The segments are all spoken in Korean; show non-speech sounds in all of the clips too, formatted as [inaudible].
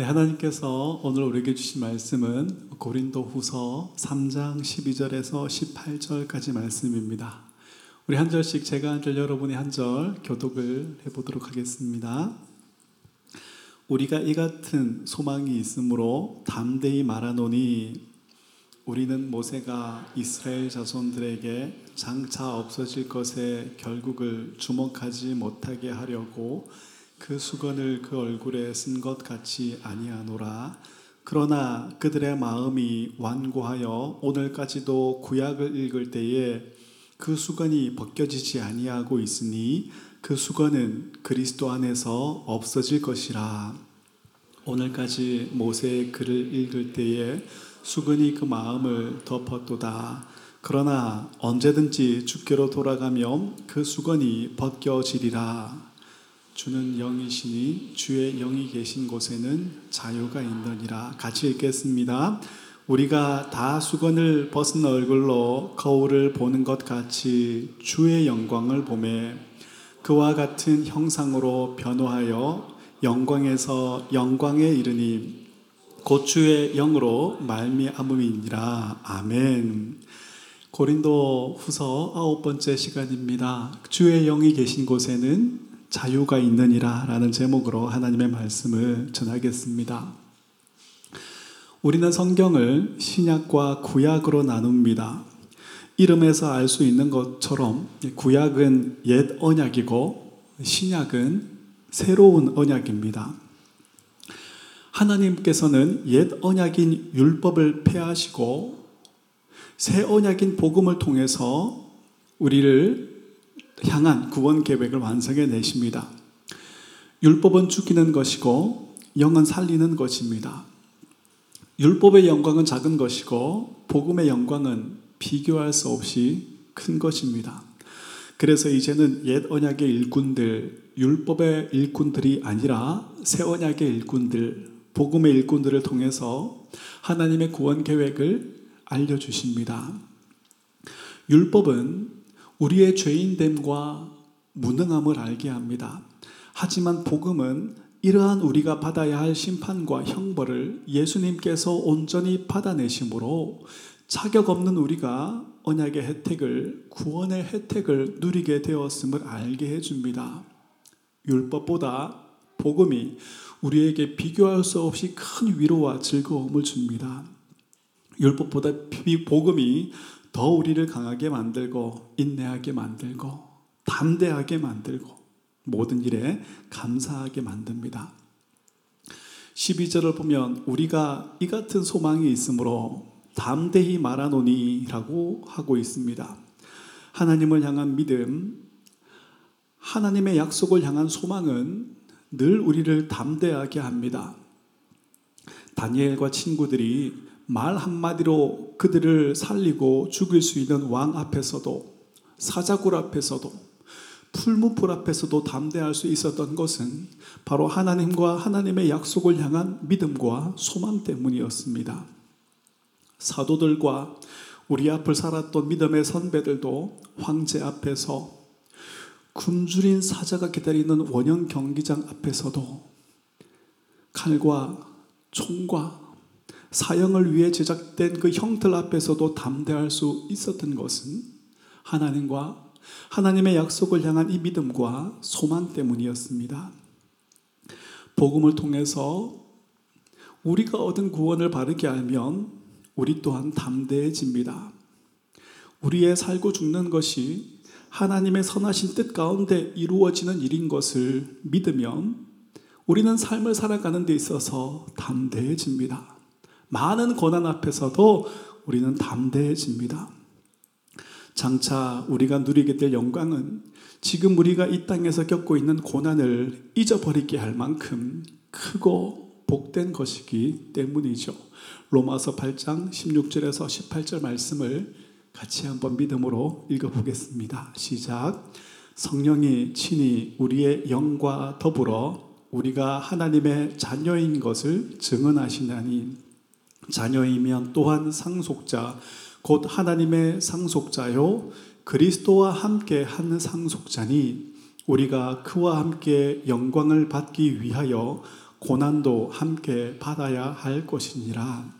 네, 하나님께서 오늘 우리에게 주신 말씀은 고린도 후서 3장 12절에서 18절까지 말씀입니다. 우리 한 절씩 제가 한 절, 여러분이 한 절 교독을 해보도록 하겠습니다. 우리가 이 같은 소망이 있으므로 담대히 말하노니 우리는 모세가 이스라엘 자손들에게 장차 없어질 것에 결국을 주목하지 못하게 하려고 그 수건을 그 얼굴에 쓴 것 같이 아니하노라. 그러나 그들의 마음이 완고하여 오늘까지도 구약을 읽을 때에 그 수건이 벗겨지지 아니하고 있으니 그 수건은 그리스도 안에서 없어질 것이라. 오늘까지 모세의 글을 읽을 때에 수건이 그 마음을 덮었도다. 그러나 언제든지 주께로 돌아가면 그 수건이 벗겨지리라. 주는 영이시니 주의 영이 계신 곳에는 자유가 있느니라. 같이 읽겠습니다. 우리가 다 수건을 벗은 얼굴로 거울을 보는 것 같이 주의 영광을 보매 그와 같은 형상으로 변호하여 영광에서 영광에 이르니 곧 주의 영으로 말미암음이니라. 아멘. 고린도 후서 아홉 번째 시간입니다. 주의 영이 계신 곳에는 자유가 있느니라 라는 제목으로 하나님의 말씀을 전하겠습니다. 우리는 성경을 신약과 구약으로 나눕니다. 이름에서 알 수 있는 것처럼 구약은 옛 언약이고 신약은 새로운 언약입니다. 하나님께서는 옛 언약인 율법을 폐하시고 새 언약인 복음을 통해서 우리를 향한 구원 계획을 완성해 내십니다. 율법은 죽이는 것이고 영은 살리는 것입니다. 율법의 영광은 작은 것이고 복음의 영광은 비교할 수 없이 큰 것입니다. 그래서 이제는 옛 언약의 일꾼들, 율법의 일꾼들이 아니라 새 언약의 일꾼들, 복음의 일꾼들을 통해서 하나님의 구원 계획을 알려주십니다. 율법은 우리의 죄인됨과 무능함을 알게 합니다. 하지만 복음은 이러한 우리가 받아야 할 심판과 형벌을 예수님께서 온전히 받아내심으로 자격 없는 우리가 언약의 혜택을, 구원의 혜택을 누리게 되었음을 알게 해줍니다. 율법보다 복음이 우리에게 비교할 수 없이 큰 위로와 즐거움을 줍니다. 율법보다 복음이 더 우리를 강하게 만들고 인내하게 만들고 담대하게 만들고 모든 일에 감사하게 만듭니다. 12절을 보면 우리가 이 같은 소망이 있으므로 담대히 말하노니라고 하고 있습니다. 하나님을 향한 믿음, 하나님의 약속을 향한 소망은 늘 우리를 담대하게 합니다. 다니엘과 친구들이 말 한마디로 그들을 살리고 죽일 수 있는 왕 앞에서도 사자굴 앞에서도 풀무풀 앞에서도 담대할 수 있었던 것은 바로 하나님과 하나님의 약속을 향한 믿음과 소망 때문이었습니다. 사도들과 우리 앞을 살았던 믿음의 선배들도 황제 앞에서 굶주린 사자가 기다리는 원형 경기장 앞에서도 칼과 총과 사형을 위해 제작된 그 형틀 앞에서도 담대할 수 있었던 것은 하나님과 하나님의 약속을 향한 이 믿음과 소망 때문이었습니다. 복음을 통해서 우리가 얻은 구원을 바르게 알면 우리 또한 담대해집니다. 우리의 살고 죽는 것이 하나님의 선하신 뜻 가운데 이루어지는 일인 것을 믿으면 우리는 삶을 살아가는 데 있어서 담대해집니다. 많은 고난 앞에서도 우리는 담대해집니다. 장차 우리가 누리게 될 영광은 지금 우리가 이 땅에서 겪고 있는 고난을 잊어버리게 할 만큼 크고 복된 것이기 때문이죠. 로마서 8장 16절에서 18절 말씀을 같이 한번 믿음으로 읽어보겠습니다. 시작. 성령이 친히 우리의 영과 더불어 우리가 하나님의 자녀인 것을 증언하시나니 자녀이면 또한 상속자, 곧 하나님의 상속자요, 그리스도와 함께 한 상속자니 우리가 그와 함께 영광을 받기 위하여 고난도 함께 받아야 할 것이니라.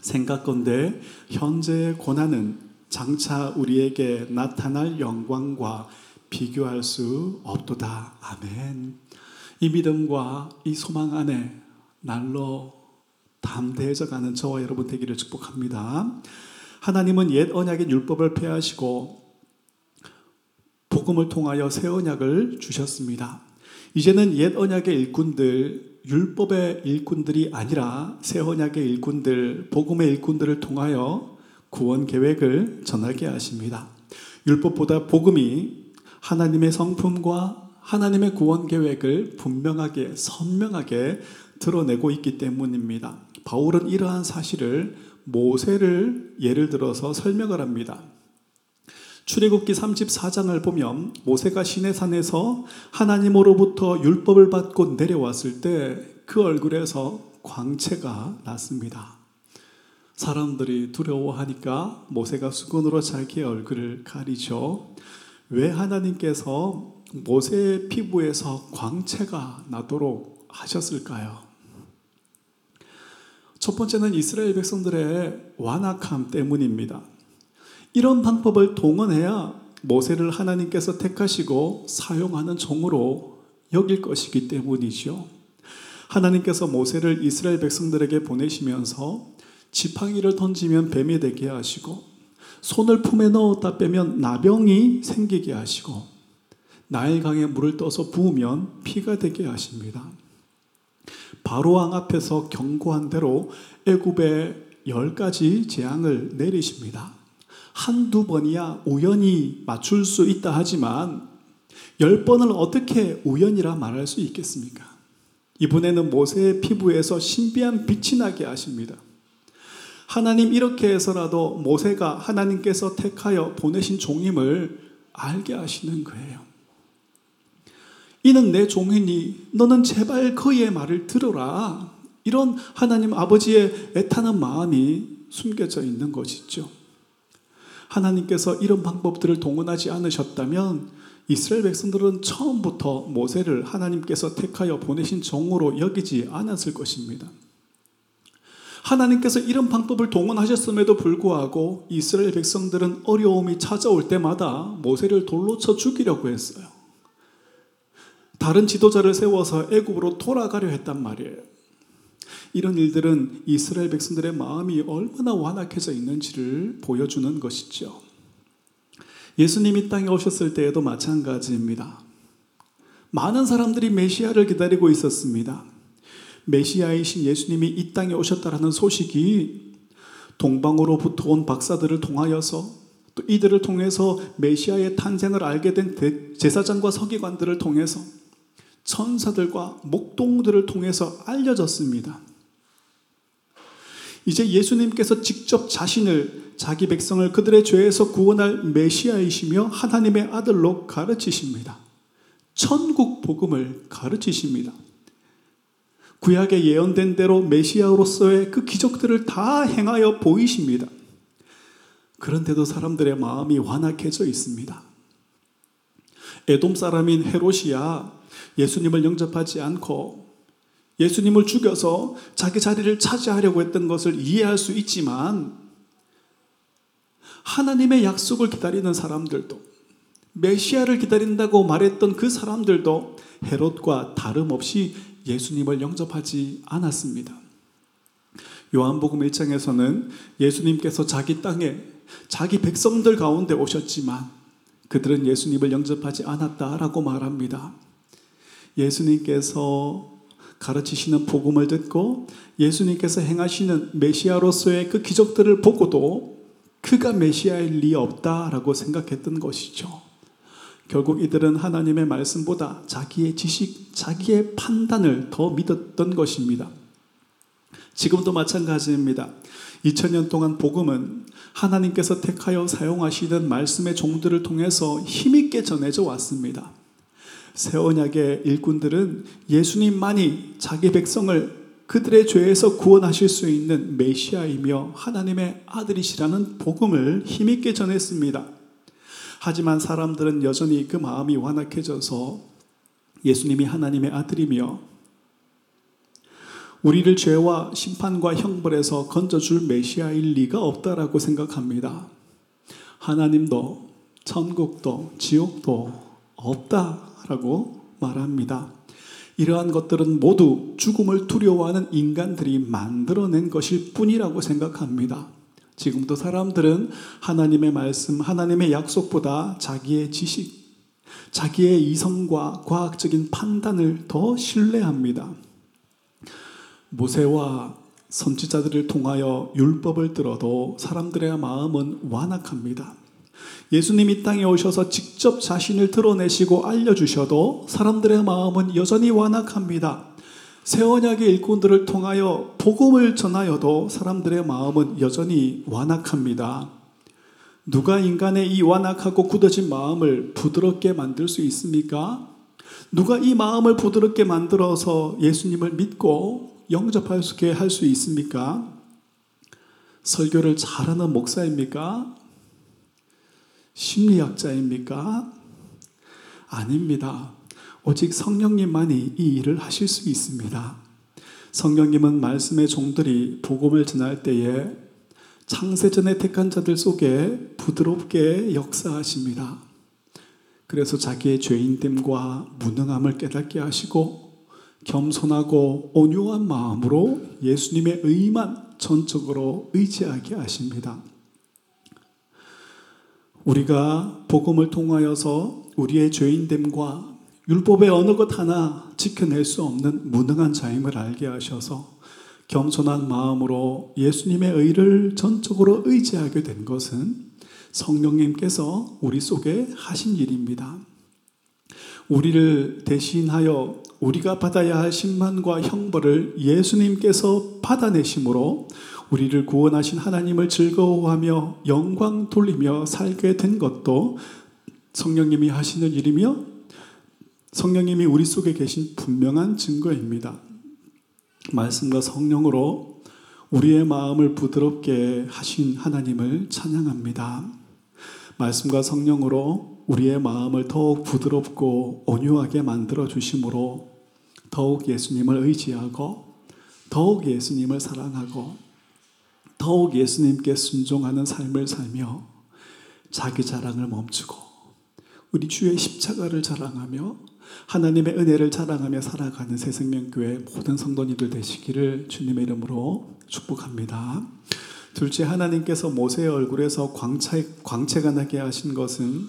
생각건대 현재의 고난은 장차 우리에게 나타날 영광과 비교할 수 없도다. 아멘. 이 믿음과 이 소망 안에 날로 담대해져 가는 저와 여러분 되기를 축복합니다. 하나님은 옛 언약의 율법을 폐하시고 복음을 통하여 새 언약을 주셨습니다. 이제는 옛 언약의 일꾼들, 율법의 일꾼들이 아니라 새 언약의 일꾼들, 복음의 일꾼들을 통하여 구원 계획을 전하게 하십니다. 율법보다 복음이 하나님의 성품과 하나님의 구원 계획을 분명하게 선명하게 드러내고 있기 때문입니다. 바울은 이러한 사실을 모세를 예를 들어서 설명을 합니다. 출애굽기 34장을 보면 모세가 시내산에서 하나님으로부터 율법을 받고 내려왔을 때 그 얼굴에서 광채가 났습니다. 사람들이 두려워하니까 모세가 수건으로 자기의 얼굴을 가리죠. 왜 하나님께서 모세의 피부에서 광채가 나도록 하셨을까요? 첫 번째는 이스라엘 백성들의 완악함 때문입니다. 이런 방법을 동원해야 모세를 하나님께서 택하시고 사용하는 종으로 여길 것이기 때문이죠. 하나님께서 모세를 이스라엘 백성들에게 보내시면서 지팡이를 던지면 뱀이 되게 하시고 손을 품에 넣었다 빼면 나병이 생기게 하시고 나일강에 물을 떠서 부으면 피가 되게 하십니다. 바로왕 앞에서 경고한 대로 애굽에 열 가지 재앙을 내리십니다. 한두 번이야 우연히 맞출 수 있다 하지만 열 번을 어떻게 우연이라 말할 수 있겠습니까? 이번에는 모세의 피부에서 신비한 빛이 나게 하십니다. 하나님 이렇게 해서라도 모세가 하나님께서 택하여 보내신 종임을 알게 하시는 거예요. 이는 내 종이니 너는 제발 그의 말을 들어라. 이런 하나님 아버지의 애타는 마음이 숨겨져 있는 것이죠. 하나님께서 이런 방법들을 동원하지 않으셨다면 이스라엘 백성들은 처음부터 모세를 하나님께서 택하여 보내신 종으로 여기지 않았을 것입니다. 하나님께서 이런 방법을 동원하셨음에도 불구하고 이스라엘 백성들은 어려움이 찾아올 때마다 모세를 돌로 쳐 죽이려고 했어요. 다른 지도자를 세워서 애굽으로 돌아가려 했단 말이에요. 이런 일들은 이스라엘 백성들의 마음이 얼마나 완악해져 있는지를 보여주는 것이죠. 예수님이 땅에 오셨을 때에도 마찬가지입니다. 많은 사람들이 메시아를 기다리고 있었습니다. 메시아이신 예수님이 이 땅에 오셨다라는 소식이 동방으로부터 온 박사들을 통하여서 또 이들을 통해서 메시아의 탄생을 알게 된 제사장과 서기관들을 통해서 천사들과 목동들을 통해서 알려졌습니다. 이제 예수님께서 직접 자신을 자기 백성을 그들의 죄에서 구원할 메시아이시며 하나님의 아들로 가르치십니다. 천국 복음을 가르치십니다. 구약에 예언된 대로 메시아로서의 그 기적들을 다 행하여 보이십니다. 그런데도 사람들의 마음이 완악해져 있습니다. 에돔 사람인 헤롯이야 예수님을 영접하지 않고 예수님을 죽여서 자기 자리를 차지하려고 했던 것을 이해할 수 있지만 하나님의 약속을 기다리는 사람들도 메시아를 기다린다고 말했던 그 사람들도 헤롯과 다름없이 예수님을 영접하지 않았습니다. 요한복음 1장에서는 예수님께서 자기 땅에 자기 백성들 가운데 오셨지만 그들은 예수님을 영접하지 않았다라고 말합니다. 예수님께서 가르치시는 복음을 듣고 예수님께서 행하시는 메시아로서의 그 기적들을 보고도 그가 메시아일 리 없다라고 생각했던 것이죠. 결국 이들은 하나님의 말씀보다 자기의 지식, 자기의 판단을 더 믿었던 것입니다. 지금도 마찬가지입니다. 2000년 동안 복음은 하나님께서 택하여 사용하시는 말씀의 종들을 통해서 힘있게 전해져 왔습니다. 새 언약의 일꾼들은 예수님만이 자기 백성을 그들의 죄에서 구원하실 수 있는 메시아이며 하나님의 아들이시라는 복음을 힘있게 전했습니다. 하지만 사람들은 여전히 그 마음이 완악해져서 예수님이 하나님의 아들이며 우리를 죄와 심판과 형벌에서 건져줄 메시아일 리가 없다라고 생각합니다. 하나님도 천국도 지옥도 없다라고 말합니다. 이러한 것들은 모두 죽음을 두려워하는 인간들이 만들어낸 것일 뿐이라고 생각합니다. 지금도 사람들은 하나님의 말씀, 하나님의 약속보다 자기의 지식, 자기의 이성과 과학적인 판단을 더 신뢰합니다. 모세와 선지자들을 통하여 율법을 들어도 사람들의 마음은 완악합니다. 예수님이 땅에 오셔서 직접 자신을 드러내시고 알려주셔도 사람들의 마음은 여전히 완악합니다. 새 언약의 일꾼들을 통하여 복음을 전하여도 사람들의 마음은 여전히 완악합니다. 누가 인간의 이 완악하고 굳어진 마음을 부드럽게 만들 수 있습니까? 누가 이 마음을 부드럽게 만들어서 예수님을 믿고 영접할 수 있습니까? 설교를 잘하는 목사입니까? 심리학자입니까? 아닙니다. 오직 성령님만이 이 일을 하실 수 있습니다. 성령님은 말씀의 종들이 복음을 전할 때에 창세전에 택한 자들 속에 부드럽게 역사하십니다. 그래서 자기의 죄인됨과 무능함을 깨닫게 하시고 겸손하고 온유한 마음으로 예수님의 의만 전적으로 의지하게 하십니다. 우리가 복음을 통하여서 우리의 죄인됨과 율법의 어느 것 하나 지켜낼 수 없는 무능한 자임을 알게 하셔서 겸손한 마음으로 예수님의 의를 전적으로 의지하게 된 것은 성령님께서 우리 속에 하신 일입니다. 우리를 대신하여 우리가 받아야 할 심판과 형벌을 예수님께서 받아내심으로 우리를 구원하신 하나님을 즐거워하며 영광 돌리며 살게 된 것도 성령님이 하시는 일이며 성령님이 우리 속에 계신 분명한 증거입니다. 말씀과 성령으로 우리의 마음을 부드럽게 하신 하나님을 찬양합니다. 말씀과 성령으로 우리의 마음을 더욱 부드럽고 온유하게 만들어 주심으로 더욱 예수님을 의지하고 더욱 예수님을 사랑하고 더욱 예수님께 순종하는 삶을 살며 자기 자랑을 멈추고 우리 주의 십자가를 자랑하며 하나님의 은혜를 자랑하며 살아가는 새 생명교회 모든 성도님들 되시기를 주님의 이름으로 축복합니다. 둘째 하나님께서 모세의 얼굴에서 광채, 광채가 나게 하신 것은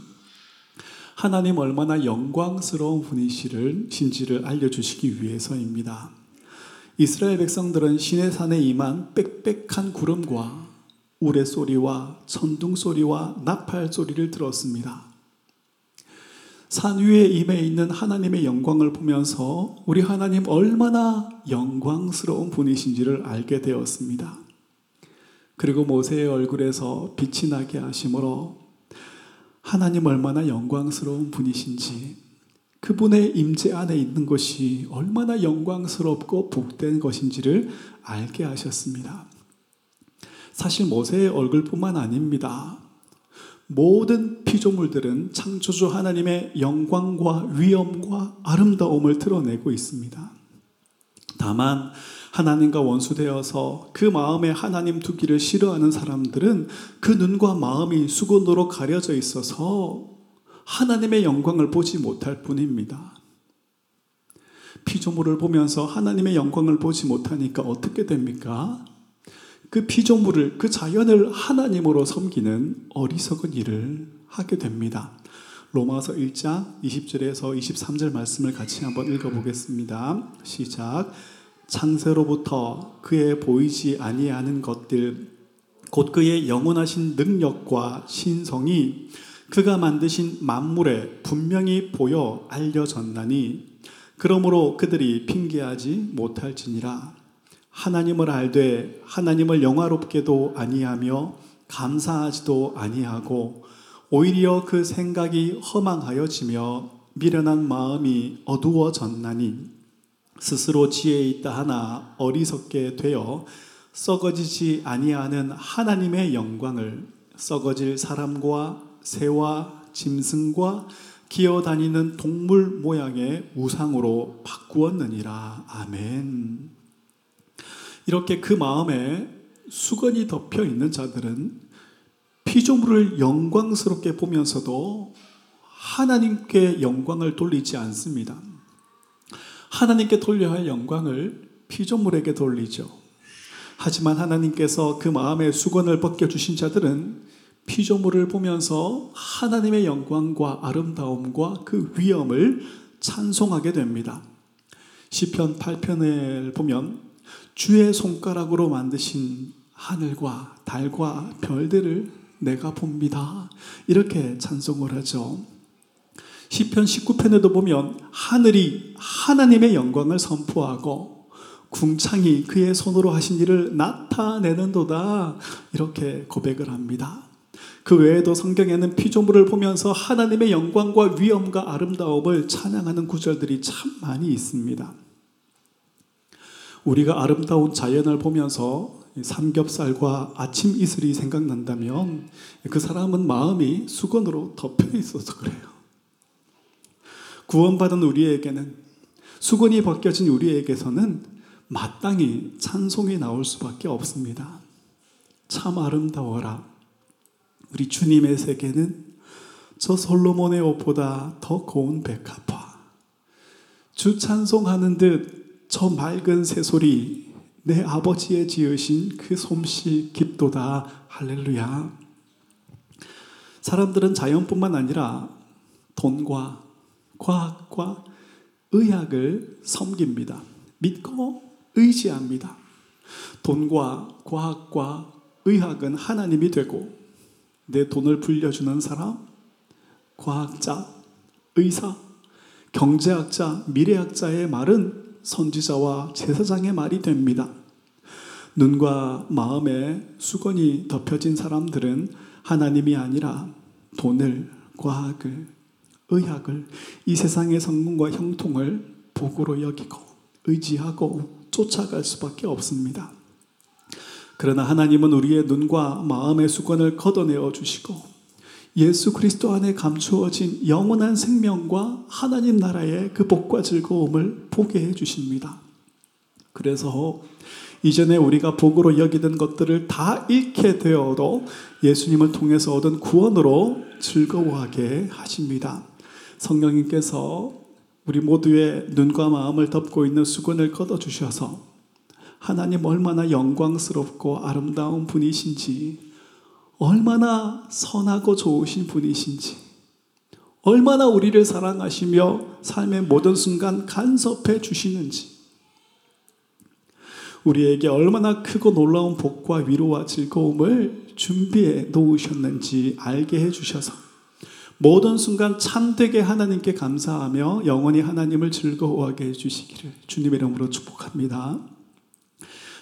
하나님 얼마나 영광스러운 분이시를 신지를 알려주시기 위해서입니다. 이스라엘 백성들은 신의 산에 임한 빽빽한 구름과 우레 소리와 천둥 소리와 나팔 소리를 들었습니다. 산 위에 임해 있는 하나님의 영광을 보면서 우리 하나님 얼마나 영광스러운 분이신지를 알게 되었습니다. 그리고 모세의 얼굴에서 빛이 나게 하심으로 하나님 얼마나 영광스러운 분이신지 그분의 임재 안에 있는 것이 얼마나 영광스럽고 복된 것인지를 알게 하셨습니다. 사실 모세의 얼굴뿐만 아닙니다. 모든 피조물들은 창조주 하나님의 영광과 위엄과 아름다움을 드러내고 있습니다. 다만 하나님과 원수되어서 그 마음에 하나님 두기를 싫어하는 사람들은 그 눈과 마음이 수건으로 가려져 있어서 하나님의 영광을 보지 못할 뿐입니다. 피조물을 보면서 하나님의 영광을 보지 못하니까 어떻게 됩니까? 그 피조물을, 그 자연을 하나님으로 섬기는 어리석은 일을 하게 됩니다. 로마서 1장 20절에서 23절 말씀을 같이 한번 읽어보겠습니다. 시작. 창세로부터 그의 보이지 아니하는 것들, 곧 그의 영원하신 능력과 신성이 그가 만드신 만물에 분명히 보여 알려졌나니 그러므로 그들이 핑계하지 못할지니라. 하나님을 알되 하나님을 영화롭게도 아니하며 감사하지도 아니하고 오히려 그 생각이 허망하여지며 미련한 마음이 어두워졌나니 스스로 지혜 있다 하나 어리석게 되어 썩어지지 아니하는 하나님의 영광을 썩어질 사람과 새와 짐승과 기어다니는 동물 모양의 우상으로 바꾸었느니라. 아멘. 이렇게 그 마음에 수건이 덮여 있는 자들은 피조물을 영광스럽게 보면서도 하나님께 영광을 돌리지 않습니다. 하나님께 돌려야 할 영광을 피조물에게 돌리죠. 하지만 하나님께서 그 마음의 수건을 벗겨주신 자들은 피조물을 보면서 하나님의 영광과 아름다움과 그 위엄을 찬송하게 됩니다. 시편 8편을 보면 주의 손가락으로 만드신 하늘과 달과 별들을 내가 봅니다. 이렇게 찬송을 하죠. 시편 19편에도 보면 하늘이 하나님의 영광을 선포하고 궁창이 그의 손으로 하신 일을 나타내는도다 이렇게 고백을 합니다. 그 외에도 성경에는 피조물을 보면서 하나님의 영광과 위엄과 아름다움을 찬양하는 구절들이 참 많이 있습니다. 우리가 아름다운 자연을 보면서 삼겹살과 아침 이슬이 생각난다면 그 사람은 마음이 수건으로 덮여 있어서 그래요. 구원받은 우리에게는 수건이 벗겨진 우리에게서는 마땅히 찬송이 나올 수밖에 없습니다. 참 아름다워라. 우리 주님의 세계는 저 솔로몬의 옷보다 더 고운 백합화. 주 찬송하는 듯 저 맑은 새소리 내 아버지의 지으신 그 솜씨 깊도다 할렐루야. 사람들은 자연뿐만 아니라 돈과 과학과 의학을 섬깁니다. 믿고 의지합니다. 돈과 과학과 의학은 하나님이 되고 내 돈을 불려주는 사람, 과학자, 의사, 경제학자, 미래학자의 말은 선지자와 제사장의 말이 됩니다. 눈과 마음에 수건이 덮여진 사람들은 하나님이 아니라 돈을, 과학을, 의학을, 이 세상의 성공과 형통을 복으로 여기고 의지하고 쫓아갈 수밖에 없습니다. 그러나 하나님은 우리의 눈과 마음의 수건을 걷어내어 주시고 예수 그리스도 안에 감추어진 영원한 생명과 하나님 나라의 그 복과 즐거움을 보게 해 주십니다. 그래서 이전에 우리가 복으로 여기던 것들을 다 잃게 되어도 예수님을 통해서 얻은 구원으로 즐거워하게 하십니다. 성령님께서 우리 모두의 눈과 마음을 덮고 있는 수건을 걷어 주셔서 하나님 얼마나 영광스럽고 아름다운 분이신지, 얼마나 선하고 좋으신 분이신지, 얼마나 우리를 사랑하시며 삶의 모든 순간 간섭해 주시는지, 우리에게 얼마나 크고 놀라운 복과 위로와 즐거움을 준비해 놓으셨는지 알게 해 주셔서 모든 순간 참되게 하나님께 감사하며 영원히 하나님을 즐거워하게 해 주시기를 주님의 이름으로 축복합니다.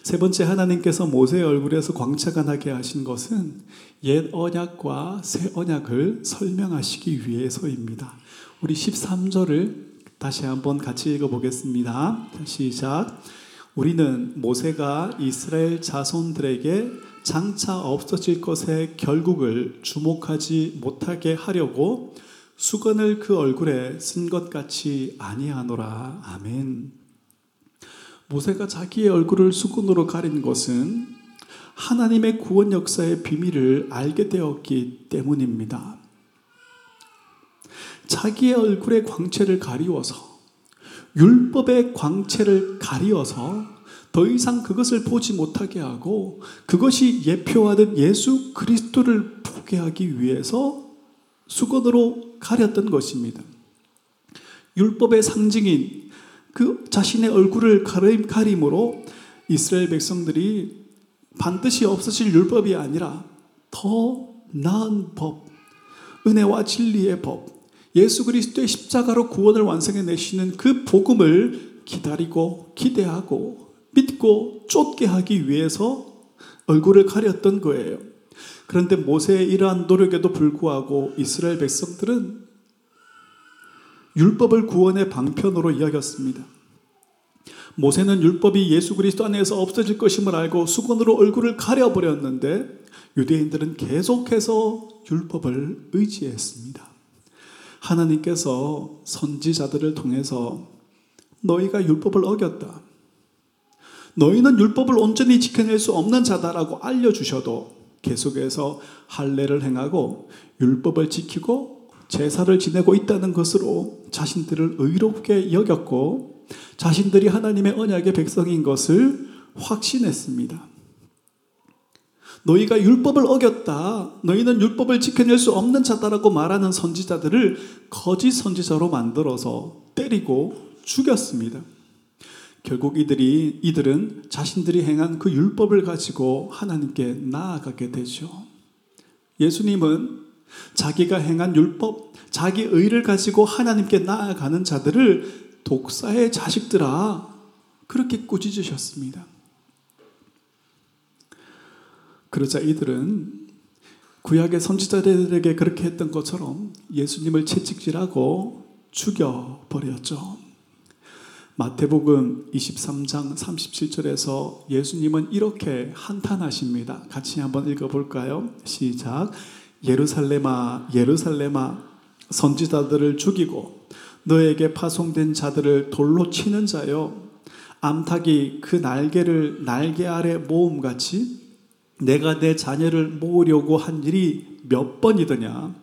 세 번째 하나님께서 모세의 얼굴에서 광채가 나게 하신 것은 옛 언약과 새 언약을 설명하시기 위해서입니다. 우리 13절을 다시 한번 같이 읽어보겠습니다. 시작. 우리는 모세가 이스라엘 자손들에게 장차 없어질 것의 결국을 주목하지 못하게 하려고 수건을 그 얼굴에 쓴 것 같이 아니하노라. 아멘. 모세가 자기의 얼굴을 수건으로 가린 것은 하나님의 구원 역사의 비밀을 알게 되었기 때문입니다. 자기의 얼굴의 광채를 가리워서 율법의 광채를 가리워서 더 이상 그것을 보지 못하게 하고 그것이 예표하던 예수 그리스도를 보게 하기 위해서 수건으로 가렸던 것입니다. 율법의 상징인 그 자신의 얼굴을 가림으로 이스라엘 백성들이 반드시 없어질 율법이 아니라 더 나은 법, 은혜와 진리의 법, 예수 그리스도의 십자가로 구원을 완성해 내시는 그 복음을 기다리고 기대하고 믿고 쫓게 하기 위해서 얼굴을 가렸던 거예요. 그런데 모세의 이러한 노력에도 불구하고 이스라엘 백성들은 율법을 구원의 방편으로 여겼습니다. 모세는 율법이 예수 그리스도 안에서 없어질 것임을 알고 수건으로 얼굴을 가려버렸는데 유대인들은 계속해서 율법을 의지했습니다. 하나님께서 선지자들을 통해서 너희가 율법을 어겼다. 너희는 율법을 온전히 지켜낼 수 없는 자다라고 알려주셔도 계속해서 할례를 행하고 율법을 지키고 제사를 지내고 있다는 것으로 자신들을 의롭게 여겼고 자신들이 하나님의 언약의 백성인 것을 확신했습니다. 너희가 율법을 어겼다. 너희는 율법을 지켜낼 수 없는 자다라고 말하는 선지자들을 거짓 선지자로 만들어서 때리고 죽였습니다. 결국 이들이 이들은 자신들이 행한 그 율법을 가지고 하나님께 나아가게 되죠. 예수님은 자기가 행한 율법, 자기 의를 가지고 하나님께 나아가는 자들을 독사의 자식들아 그렇게 꾸짖으셨습니다. 그러자 이들은 구약의 선지자들에게 그렇게 했던 것처럼 예수님을 채찍질하고 죽여 버렸죠. 마태복음 23장 37절에서 예수님은 이렇게 한탄하십니다. 같이 한번 읽어볼까요? 시작. 예루살렘아, 예루살렘아, 선지자들을 죽이고 너에게 파송된 자들을 돌로 치는 자여, 암탉이 그 날개를 날개 아래 모음같이 내가 내 자녀를 모으려고 한 일이 몇 번이더냐.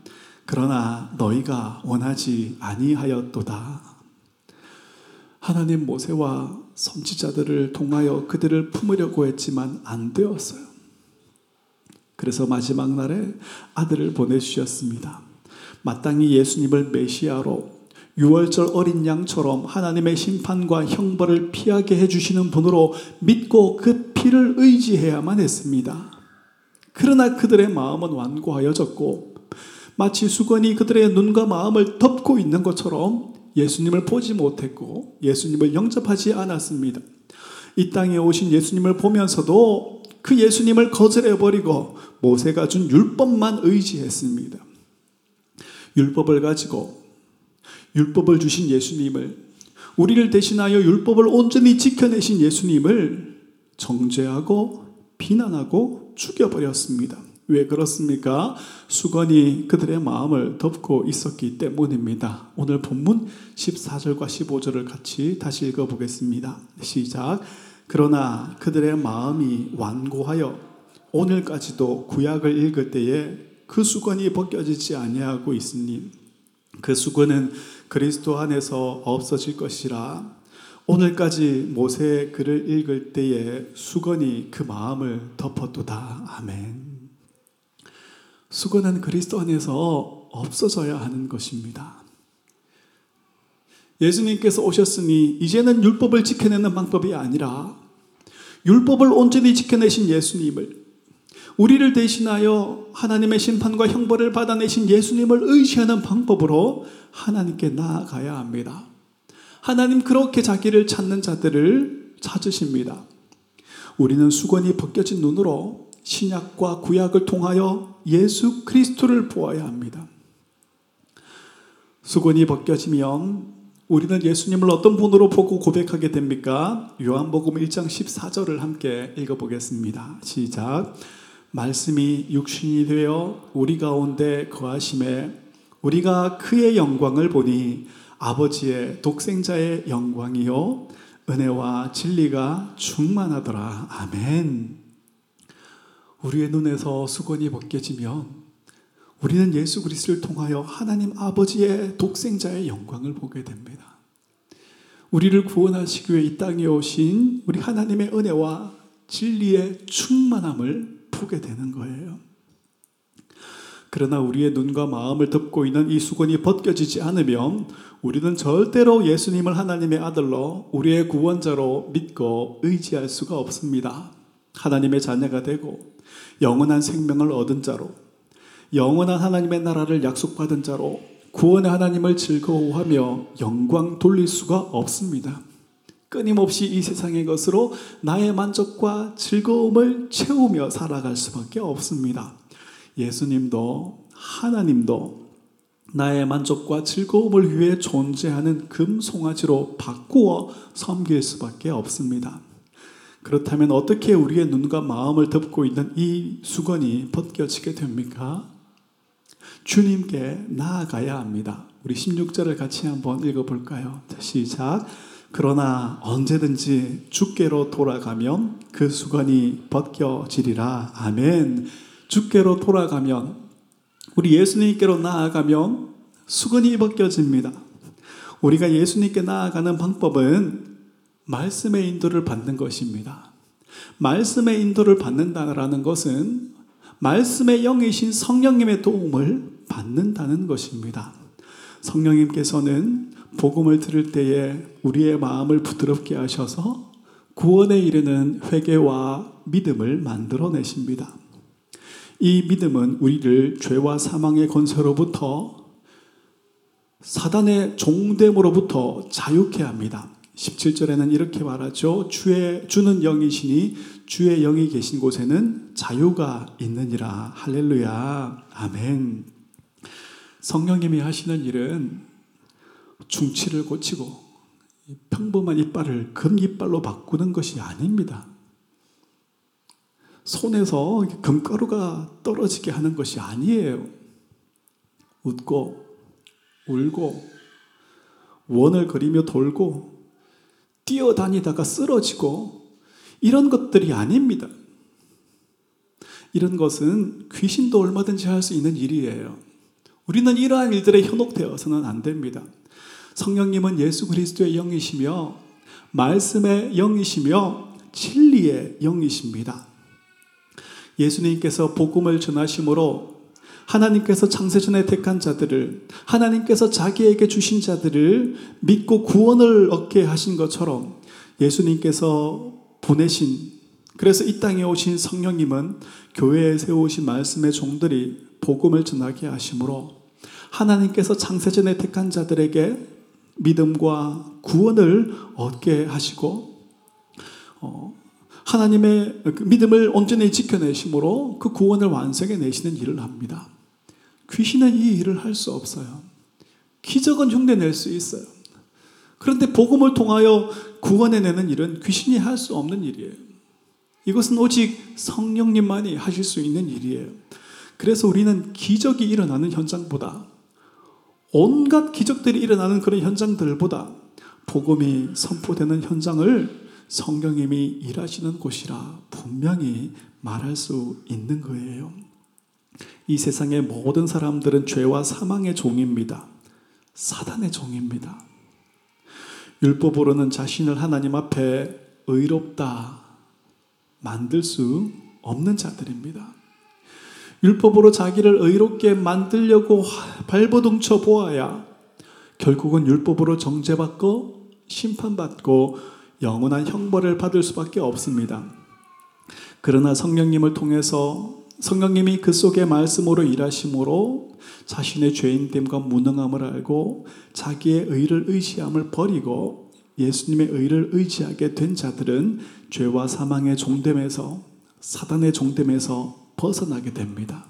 그러나 너희가 원하지 아니하였도다. 하나님 모세와 선지자들을 통하여 그들을 품으려고 했지만 안 되었어요. 그래서 마지막 날에 아들을 보내주셨습니다. 마땅히 예수님을 메시아로 6월절 어린 양처럼 하나님의 심판과 형벌을 피하게 해주시는 분으로 믿고 그 피를 의지해야만 했습니다. 그러나 그들의 마음은 완고하여졌고 마치 수건이 그들의 눈과 마음을 덮고 있는 것처럼 예수님을 보지 못했고 예수님을 영접하지 않았습니다. 이 땅에 오신 예수님을 보면서도 그 예수님을 거절해버리고 모세가 준 율법만 의지했습니다. 율법을 가지고 율법을 주신 예수님을 우리를 대신하여 율법을 온전히 지켜내신 예수님을 정죄하고 비난하고 죽여버렸습니다. 왜 그렇습니까? 수건이 그들의 마음을 덮고 있었기 때문입니다. 오늘 본문 14절과 15절을 같이 다시 읽어보겠습니다. 시작. 그러나 그들의 마음이 완고하여 오늘까지도 구약을 읽을 때에 그 수건이 벗겨지지 아니하고 있으니 그 수건은 그리스도 안에서 없어질 것이라 오늘까지 모세의 글을 읽을 때에 수건이 그 마음을 덮었도다. 아멘. 수건은 그리스도 안에서 없어져야 하는 것입니다. 예수님께서 오셨으니 이제는 율법을 지켜내는 방법이 아니라 율법을 온전히 지켜내신 예수님을 우리를 대신하여 하나님의 심판과 형벌을 받아내신 예수님을 의지하는 방법으로 하나님께 나아가야 합니다. 하나님 그렇게 자기를 찾는 자들을 찾으십니다. 우리는 수건이 벗겨진 눈으로 신약과 구약을 통하여 예수 그리스도를 보아야 합니다. 수건이 벗겨지면 우리는 예수님을 어떤 분으로 보고 고백하게 됩니까? 요한복음 1장 14절을 함께 읽어보겠습니다. 시작. 말씀이 육신이 되어 우리 가운데 거하심에 우리가 그의 영광을 보니 아버지의 독생자의 영광이요 은혜와 진리가 충만하더라. 아멘. 우리의 눈에서 수건이 벗겨지면 우리는 예수 그리스도를 통하여 하나님 아버지의 독생자의 영광을 보게 됩니다. 우리를 구원하시기 위해 이 땅에 오신 우리 하나님의 은혜와 진리의 충만함을 보게 되는 거예요. 그러나 우리의 눈과 마음을 덮고 있는 이 수건이 벗겨지지 않으면 우리는 절대로 예수님을 하나님의 아들로 우리의 구원자로 믿고 의지할 수가 없습니다. 하나님의 자녀가 되고 영원한 생명을 얻은 자로 영원한 하나님의 나라를 약속받은 자로 구원의 하나님을 즐거워하며 영광 돌릴 수가 없습니다. 끊임없이 이 세상의 것으로 나의 만족과 즐거움을 채우며 살아갈 수밖에 없습니다. 예수님도 하나님도 나의 만족과 즐거움을 위해 존재하는 금송아지로 바꾸어 섬길 수밖에 없습니다. 그렇다면 어떻게 우리의 눈과 마음을 덮고 있는 이 수건이 벗겨지게 됩니까? 주님께 나아가야 합니다. 우리 16절을 같이 한번 읽어볼까요? 시작. 그러나 언제든지 주께로 돌아가면 그 수건이 벗겨지리라. 아멘. 주께로 돌아가면 우리 예수님께로 나아가면 수건이 벗겨집니다. 우리가 예수님께 나아가는 방법은 말씀의 인도를 받는 것입니다. 말씀의 인도를 받는다는 것은 말씀의 영이신 성령님의 도움을 받는다는 것입니다. 성령님께서는 복음을 들을 때에 우리의 마음을 부드럽게 하셔서 구원에 이르는 회개와 믿음을 만들어내십니다. 이 믿음은 우리를 죄와 사망의 권세로부터 사단의 종됨으로부터 자유케 합니다. 17절에는 이렇게 말하죠. 주의 주는 영이시니 주의 영이 계신 곳에는 자유가 있느니라. 할렐루야. 아멘. 성령님이 하시는 일은 중치를 고치고 평범한 이빨을 금 이빨로 바꾸는 것이 아닙니다. 손에서 금가루가 떨어지게 하는 것이 아니에요. 웃고, 울고, 원을 그리며 돌고, 뛰어다니다가 쓰러지고, 이런 것들이 아닙니다. 이런 것은 귀신도 얼마든지 할 수 있는 일이에요. 우리는 이러한 일들에 현혹되어서는 안 됩니다. 성령님은 예수 그리스도의 영이시며 말씀의 영이시며 진리의 영이십니다. 예수님께서 복음을 전하심으로 하나님께서 창세전에 택한 자들을 하나님께서 자기에게 주신 자들을 믿고 구원을 얻게 하신 것처럼 예수님께서 보내신 그래서 이 땅에 오신 성령님은 교회에 세우신 말씀의 종들이 복음을 전하게 하심으로 하나님께서 창세전에 택한 자들에게 믿음과 구원을 얻게 하시고 어, 하나님의 그 믿음을 온전히 지켜내심으로 그 구원을 완성해 내시는 일을 합니다. 귀신은 이 일을 할 수 없어요. 기적은 흉내낼 수 있어요. 그런데 복음을 통하여 구원해내는 일은 귀신이 할 수 없는 일이에요. 이것은 오직 성령님만이 하실 수 있는 일이에요. 그래서 우리는 기적이 일어나는 현장보다 온갖 기적들이 일어나는 그런 현장들보다 복음이 선포되는 현장을 성령님이 일하시는 곳이라 분명히 말할 수 있는 거예요. 이 세상의 모든 사람들은 죄와 사망의 종입니다. 사단의 종입니다. 율법으로는 자신을 하나님 앞에 의롭다 만들 수 없는 자들입니다. 율법으로 자기를 의롭게 만들려고 발버둥쳐 보아야 결국은 율법으로 정죄받고 심판받고 영원한 형벌을 받을 수밖에 없습니다. 그러나 성령님을 통해서 성령님이 그 속에 말씀으로 일하심으로 자신의 죄인됨과 무능함을 알고 자기의 의를 의지함을 버리고 예수님의 의를 의지하게 된 자들은 죄와 사망의 종됨에서 사단의 종됨에서 벗어나게 됩니다.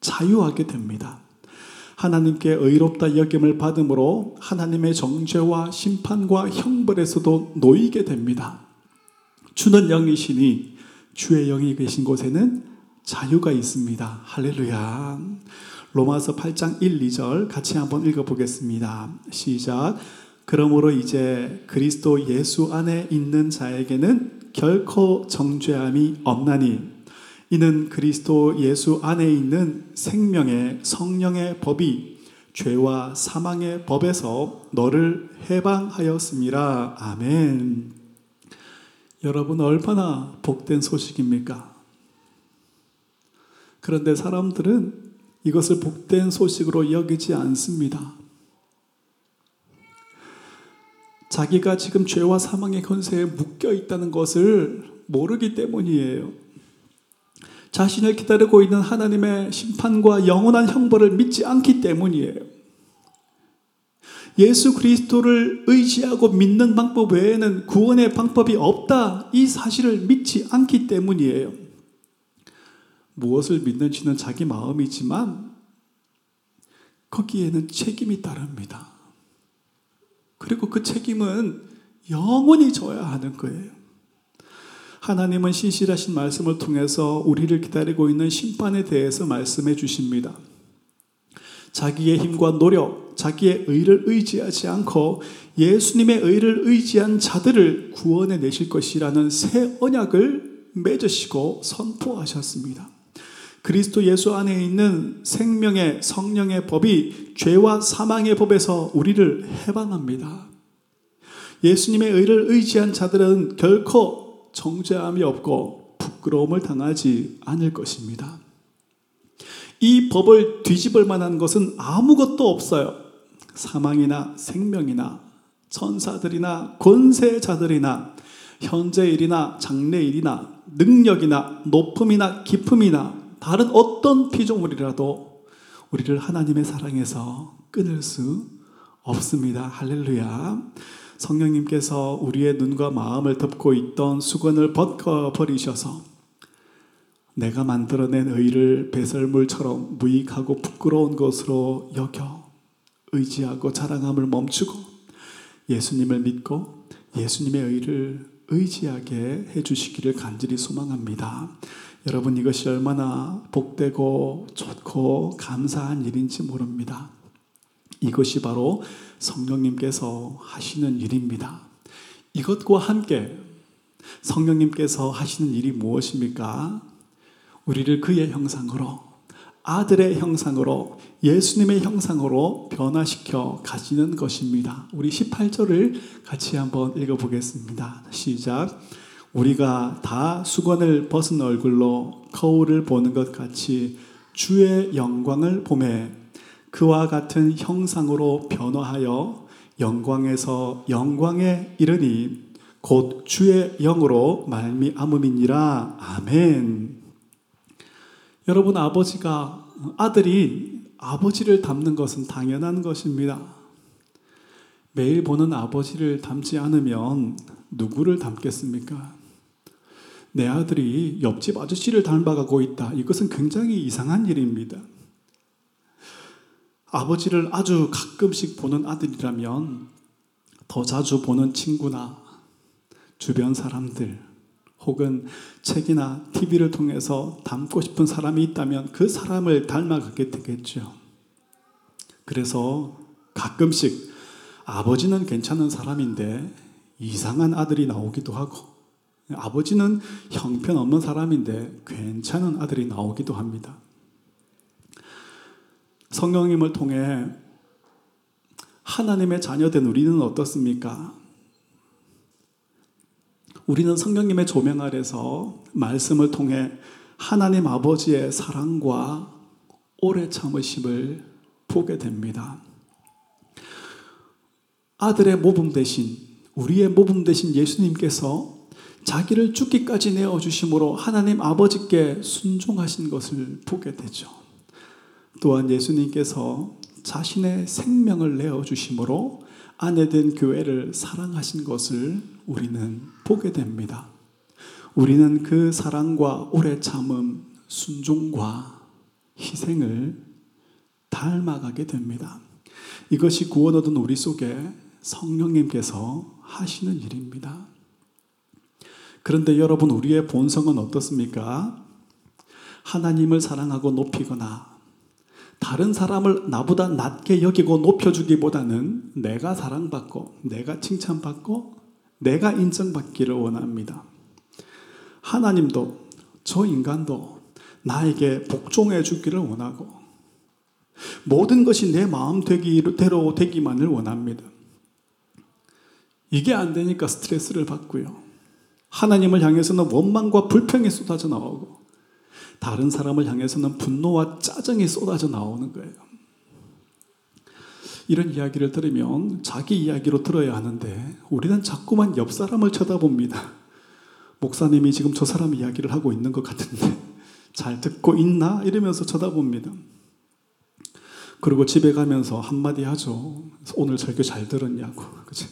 자유하게 됩니다. 하나님께 의롭다 여김을 받음으로 하나님의 정죄와 심판과 형벌에서도 놓이게 됩니다. 주는 영이시니 주의 영이 계신 곳에는 자유가 있습니다. 할렐루야. 로마서 8장 1, 2절 같이 한번 읽어보겠습니다. 시작. 그러므로 이제 그리스도 예수 안에 있는 자에게는 결코 정죄함이 없나니 이는 그리스도 예수 안에 있는 생명의 성령의 법이 죄와 사망의 법에서 너를 해방하였습니다. 아멘. 여러분 얼마나 복된 소식입니까? 그런데 사람들은 이것을 복된 소식으로 여기지 않습니다. 자기가 지금 죄와 사망의 권세에 묶여 있다는 것을 모르기 때문이에요. 자신을 기다리고 있는 하나님의 심판과 영원한 형벌을 믿지 않기 때문이에요. 예수 그리스도를 의지하고 믿는 방법 외에는 구원의 방법이 없다. 이 사실을 믿지 않기 때문이에요. 무엇을 믿는지는 자기 마음이지만 거기에는 책임이 따릅니다. 그리고 그 책임은 영원히 져야 하는 거예요. 하나님은 신실하신 말씀을 통해서 우리를 기다리고 있는 심판에 대해서 말씀해 주십니다. 자기의 힘과 노력, 자기의 의를 의지하지 않고 예수님의 의를 의지한 자들을 구원해 내실 것이라는 새 언약을 맺으시고 선포하셨습니다. 그리스도 예수 안에 있는 생명의 성령의 법이 죄와 사망의 법에서 우리를 해방합니다. 예수님의 의를 의지한 자들은 결코 정죄함이 없고 부끄러움을 당하지 않을 것입니다. 이 법을 뒤집을 만한 것은 아무것도 없어요. 사망이나 생명이나 천사들이나 권세자들이나 현재 일이나 장래 일이나 능력이나 높음이나 깊음이나 다른 어떤 피조물이라도 우리를 하나님의 사랑에서 끊을 수 없습니다. 할렐루야. 성령님께서 우리의 눈과 마음을 덮고 있던 수건을 벗겨 버리셔서 내가 만들어낸 의를 배설물처럼 무익하고 부끄러운 것으로 여겨 의지하고 자랑함을 멈추고 예수님을 믿고 예수님의 의를 의지하게 해주시기를 간절히 소망합니다. 여러분 이것이 얼마나 복되고 좋고 감사한 일인지 모릅니다. 이것이 바로 성령님께서 하시는 일입니다. 이것과 함께 성령님께서 하시는 일이 무엇입니까? 우리를 그의 형상으로 아들의 형상으로 예수님의 형상으로 변화시켜 가시는 것입니다. 우리 18절을 같이 한번 읽어 보겠습니다. 시작. 우리가 다 수건을 벗은 얼굴로 거울을 보는 것 같이 주의 영광을 보매 그와 같은 형상으로 변화하여 영광에서 영광에 이르니 곧 주의 영으로 말미암음이니라 아멘. 여러분 아버지가 아들이 아버지를 닮는 것은 당연한 것입니다. 매일 보는 아버지를 닮지 않으면 누구를 닮겠습니까? 내 아들이 옆집 아저씨를 닮아가고 있다. 이것은 굉장히 이상한 일입니다. 아버지를 아주 가끔씩 보는 아들이라면 더 자주 보는 친구나 주변 사람들 혹은 책이나 TV를 통해서 닮고 싶은 사람이 있다면 그 사람을 닮아가게 되겠죠. 그래서 가끔씩 아버지는 괜찮은 사람인데 이상한 아들이 나오기도 하고 아버지는 형편없는 사람인데 괜찮은 아들이 나오기도 합니다. 성령님을 통해 하나님의 자녀된 우리는 어떻습니까? 우리는 성령님의 조명 아래서 말씀을 통해 하나님 아버지의 사랑과 오래 참으심을 보게 됩니다. 아들의 모범 대신 우리의 모범 대신 예수님께서 자기를 죽기까지 내어 주심으로 하나님 아버지께 순종하신 것을 보게 되죠. 또한 예수님께서 자신의 생명을 내어 주심으로 아내 된 교회를 사랑하신 것을 우리는 보게 됩니다. 우리는 그 사랑과 오래 참음, 순종과 희생을 닮아가게 됩니다. 이것이 구원 얻은 우리 속에 성령님께서 하시는 일입니다. 그런데 여러분, 우리의 본성은 어떻습니까? 하나님을 사랑하고 높이거나 다른 사람을 나보다 낮게 여기고 높여주기보다는 내가 사랑받고, 내가 칭찬받고, 내가 인정받기를 원합니다. 하나님도 저 인간도 나에게 복종해 주기를 원하고, 모든 것이 내 마음대로 되기만을 원합니다. 이게 안 되니까 스트레스를 받고요. 하나님을 향해서는 원망과 불평이 쏟아져 나오고, 다른 사람을 향해서는 분노와 짜증이 쏟아져 나오는 거예요. 이런 이야기를 들으면 자기 이야기로 들어야 하는데 우리는 자꾸만 옆 사람을 쳐다봅니다. 목사님이 지금 저 사람 이야기를 하고 있는 것 같은데 [laughs] 잘 듣고 있나? 이러면서 쳐다봅니다. 그리고 집에 가면서 한마디 하죠. 오늘 설교 잘 들었냐고. 그치?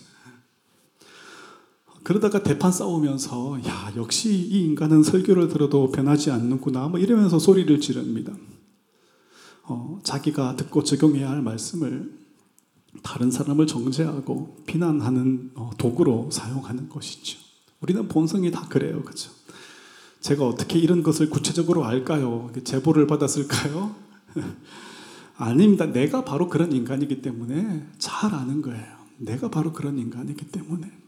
그러다가 대판 싸우면서 야 역시 이 인간은 설교를 들어도 변하지 않는구나 뭐 이러면서 소리를 지릅니다. 어, 자기가 듣고 적용해야 할 말씀을 다른 사람을 정죄하고 비난하는 어, 도구로 사용하는 것이죠. 우리는 본성이 다 그래요, 그렇죠? 제가 어떻게 이런 것을 구체적으로 알까요? 제보를 받았을까요? [laughs] 아닙니다. 내가 바로 그런 인간이기 때문에 잘 아는 거예요. 내가 바로 그런 인간이기 때문에.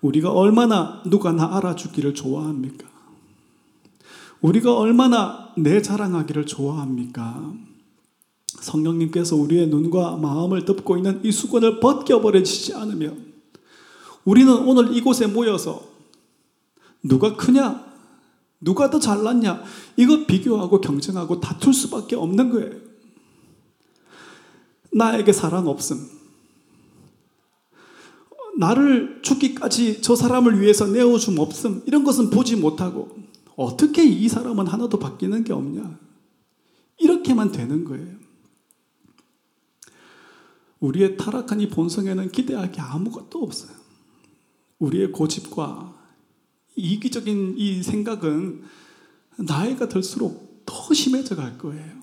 우리가 얼마나 누가 나 알아주기를 좋아합니까? 우리가 얼마나 내 자랑하기를 좋아합니까? 성령님께서 우리의 눈과 마음을 덮고 있는 이 수건을 벗겨버리지 않으면 우리는 오늘 이곳에 모여서 누가 크냐? 누가 더 잘났냐? 이거 비교하고 경쟁하고 다툴 수밖에 없는 거예요. 나에게 사랑 없음. 나를 죽기까지 저 사람을 위해서 내어줌 없음. 이런 것은 보지 못하고 어떻게 이 사람은 하나도 바뀌는 게 없냐? 이렇게만 되는 거예요. 우리의 타락한 이 본성에는 기대할 게 아무것도 없어요. 우리의 고집과 이기적인 이 생각은 나이가 들수록 더 심해져 갈 거예요.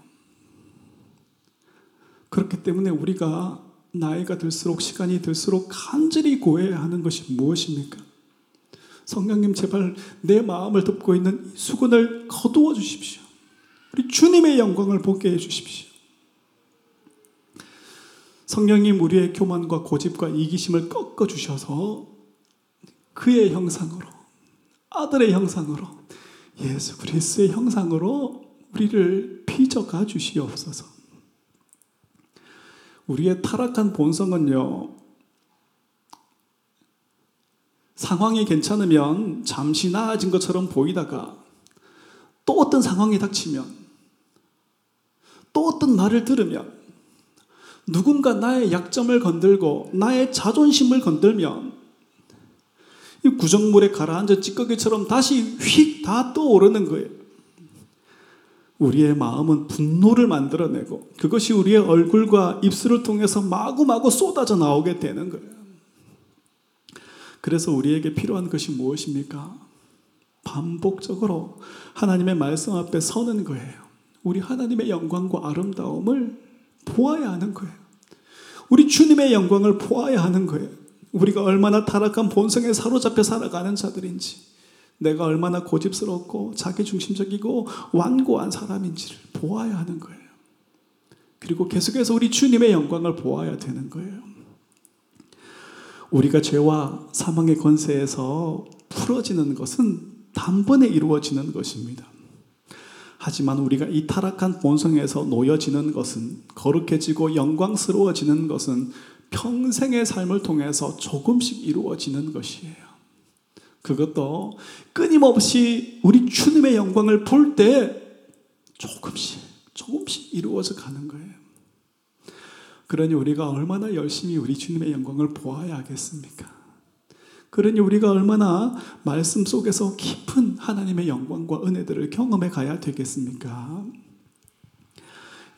그렇기 때문에 우리가 나이가 들수록 시간이 들수록 간절히 고해야 하는 것이 무엇입니까? 성령님 제발 내 마음을 덮고 있는 수건을 거두어 주십시오. 우리 주님의 영광을 보게 해 주십시오. 성령님 우리의 교만과 고집과 이기심을 꺾어 주셔서 그의 형상으로 아들의 형상으로 예수 그리스의 형상으로 우리를 빚어가 주시옵소서. 우리의 타락한 본성은요, 상황이 괜찮으면 잠시 나아진 것처럼 보이다가 또 어떤 상황이 닥치면 또 어떤 말을 들으면 누군가 나의 약점을 건들고 나의 자존심을 건들면 이 구정물에 가라앉은 찌꺼기처럼 다시 휙 다 떠오르는 거예요. 우리의 마음은 분노를 만들어내고 그것이 우리의 얼굴과 입술을 통해서 마구마구 쏟아져 나오게 되는 거예요. 그래서 우리에게 필요한 것이 무엇입니까? 반복적으로 하나님의 말씀 앞에 서는 거예요. 우리 하나님의 영광과 아름다움을 보아야 하는 거예요. 우리 주님의 영광을 보아야 하는 거예요. 우리가 얼마나 타락한 본성에 사로잡혀 살아가는 자들인지, 내가 얼마나 고집스럽고 자기중심적이고 완고한 사람인지를 보아야 하는 거예요. 그리고 계속해서 우리 주님의 영광을 보아야 되는 거예요. 우리가 죄와 사망의 권세에서 풀어지는 것은 단번에 이루어지는 것입니다. 하지만 우리가 이 타락한 본성에서 놓여지는 것은 거룩해지고 영광스러워지는 것은 평생의 삶을 통해서 조금씩 이루어지는 것이에요. 그것도 끊임없이 우리 주님의 영광을 볼 때 조금씩, 조금씩 이루어져 가는 거예요. 그러니 우리가 얼마나 열심히 우리 주님의 영광을 보아야 하겠습니까? 그러니 우리가 얼마나 말씀 속에서 깊은 하나님의 영광과 은혜들을 경험해 가야 되겠습니까?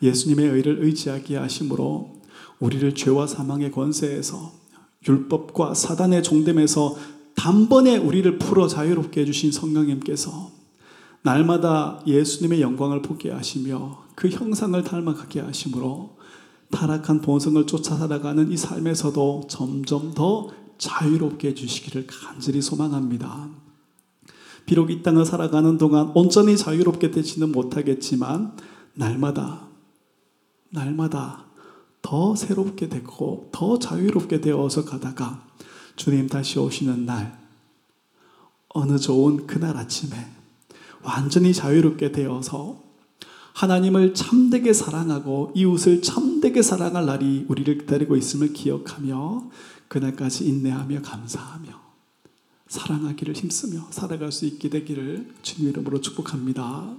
예수님의 의를 의지하게 하심으로 우리를 죄와 사망의 권세에서 율법과 사단의 종됨에서 단번에 우리를 풀어 자유롭게 해주신 성령님께서 날마다 예수님의 영광을 보게 하시며 그 형상을 닮아가게 하심으로 타락한 본성을 쫓아 살아가는 이 삶에서도 점점 더 자유롭게 해주시기를 간절히 소망합니다. 비록 이 땅을 살아가는 동안 온전히 자유롭게 되지는 못하겠지만 날마다 날마다 더 새롭게 되고 더 자유롭게 되어서 가다가 주님 다시 오시는 날 어느 좋은 그날 아침에 완전히 자유롭게 되어서 하나님을 참되게 사랑하고 이웃을 참되게 사랑할 날이 우리를 기다리고 있음을 기억하며 그날까지 인내하며 감사하며 사랑하기를 힘쓰며 살아갈 수 있게 되기를 주님 이름으로 축복합니다.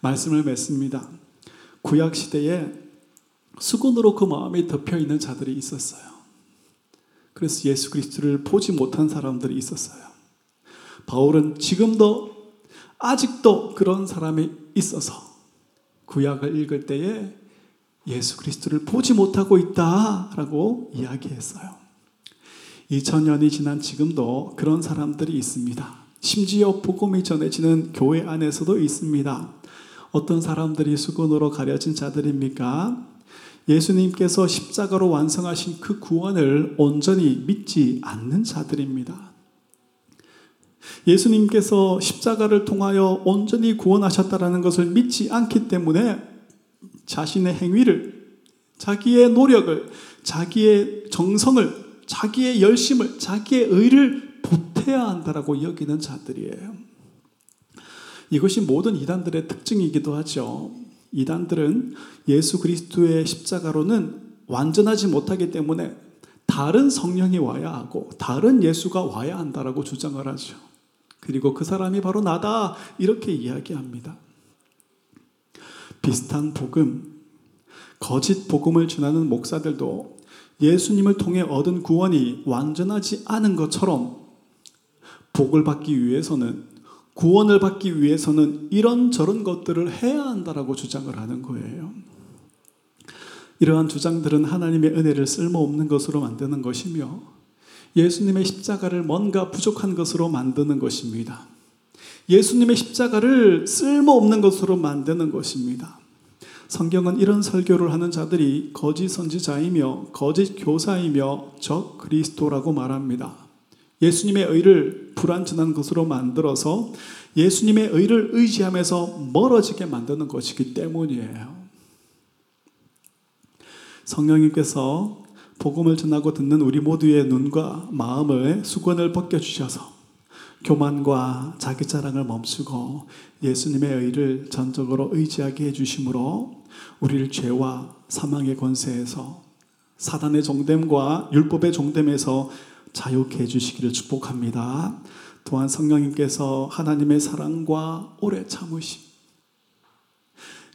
말씀을 맺습니다. 구약 시대에 수건으로 그 마음이 덮여 있는 자들이 있었어요. 그래서 예수 그리스도를 보지 못한 사람들이 있었어요. 바울은 지금도 아직도 그런 사람이 있어서 구약을 읽을 때에 예수 그리스도를 보지 못하고 있다라고 이야기했어요. 2000년이 지난 지금도 그런 사람들이 있습니다. 심지어 복음이 전해지는 교회 안에서도 있습니다. 어떤 사람들이 수건으로 가려진 자들입니까? 예수님께서 십자가로 완성하신 그 구원을 온전히 믿지 않는 자들입니다. 예수님께서 십자가를 통하여 온전히 구원하셨다라는 것을 믿지 않기 때문에 자신의 행위를, 자기의 노력을, 자기의 정성을, 자기의 열심을, 자기의 의를 보태야 한다라고 여기는 자들이에요. 이것이 모든 이단들의 특징이기도 하죠. 이단들은 예수 그리스도의 십자가로는 완전하지 못하기 때문에 다른 성령이 와야 하고 다른 예수가 와야 한다라고 주장을 하죠. 그리고 그 사람이 바로 나다 이렇게 이야기합니다. 비슷한 복음, 거짓 복음을 전하는 목사들도 예수님을 통해 얻은 구원이 완전하지 않은 것처럼 복을 받기 위해서는 구원을 받기 위해서는 이런저런 것들을 해야 한다라고 주장을 하는 거예요. 이러한 주장들은 하나님의 은혜를 쓸모없는 것으로 만드는 것이며 예수님의 십자가를 뭔가 부족한 것으로 만드는 것입니다. 예수님의 십자가를 쓸모없는 것으로 만드는 것입니다. 성경은 이런 설교를 하는 자들이 거짓 선지자이며 거짓 교사이며 적 그리스도라고 말합니다. 예수님의 의를 불완전한 것으로 만들어서 예수님의 의를 의지하면서 멀어지게 만드는 것이기 때문이에요. 성령님께서 복음을 전하고 듣는 우리 모두의 눈과 마음을 수건을 벗겨주셔서 교만과 자기 자랑을 멈추고 예수님의 의를 전적으로 의지하게 해주심으로 우리를 죄와 사망의 권세에서 사단의 종됨과 율법의 종됨에서 자유케 해주시기를 축복합니다. 또한 성령님께서 하나님의 사랑과 오래 참으심,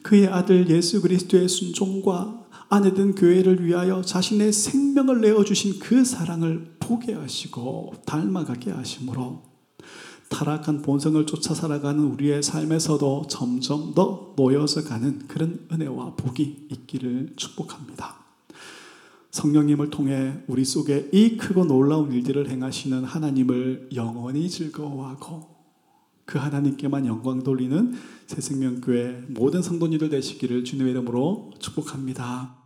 그의 아들 예수 그리스도의 순종과 아내 된 교회를 위하여 자신의 생명을 내어주신 그 사랑을 보게 하시고 닮아가게 하심으로 타락한 본성을 쫓아 살아가는 우리의 삶에서도 점점 더 놓여서 가는 그런 은혜와 복이 있기를 축복합니다. 성령님을 통해 우리 속에 이 크고 놀라운 일들을 행하시는 하나님을 영원히 즐거워하고 그 하나님께만 영광 돌리는 새생명교회 모든 성도님들 되시기를 주님의 이름으로 축복합니다.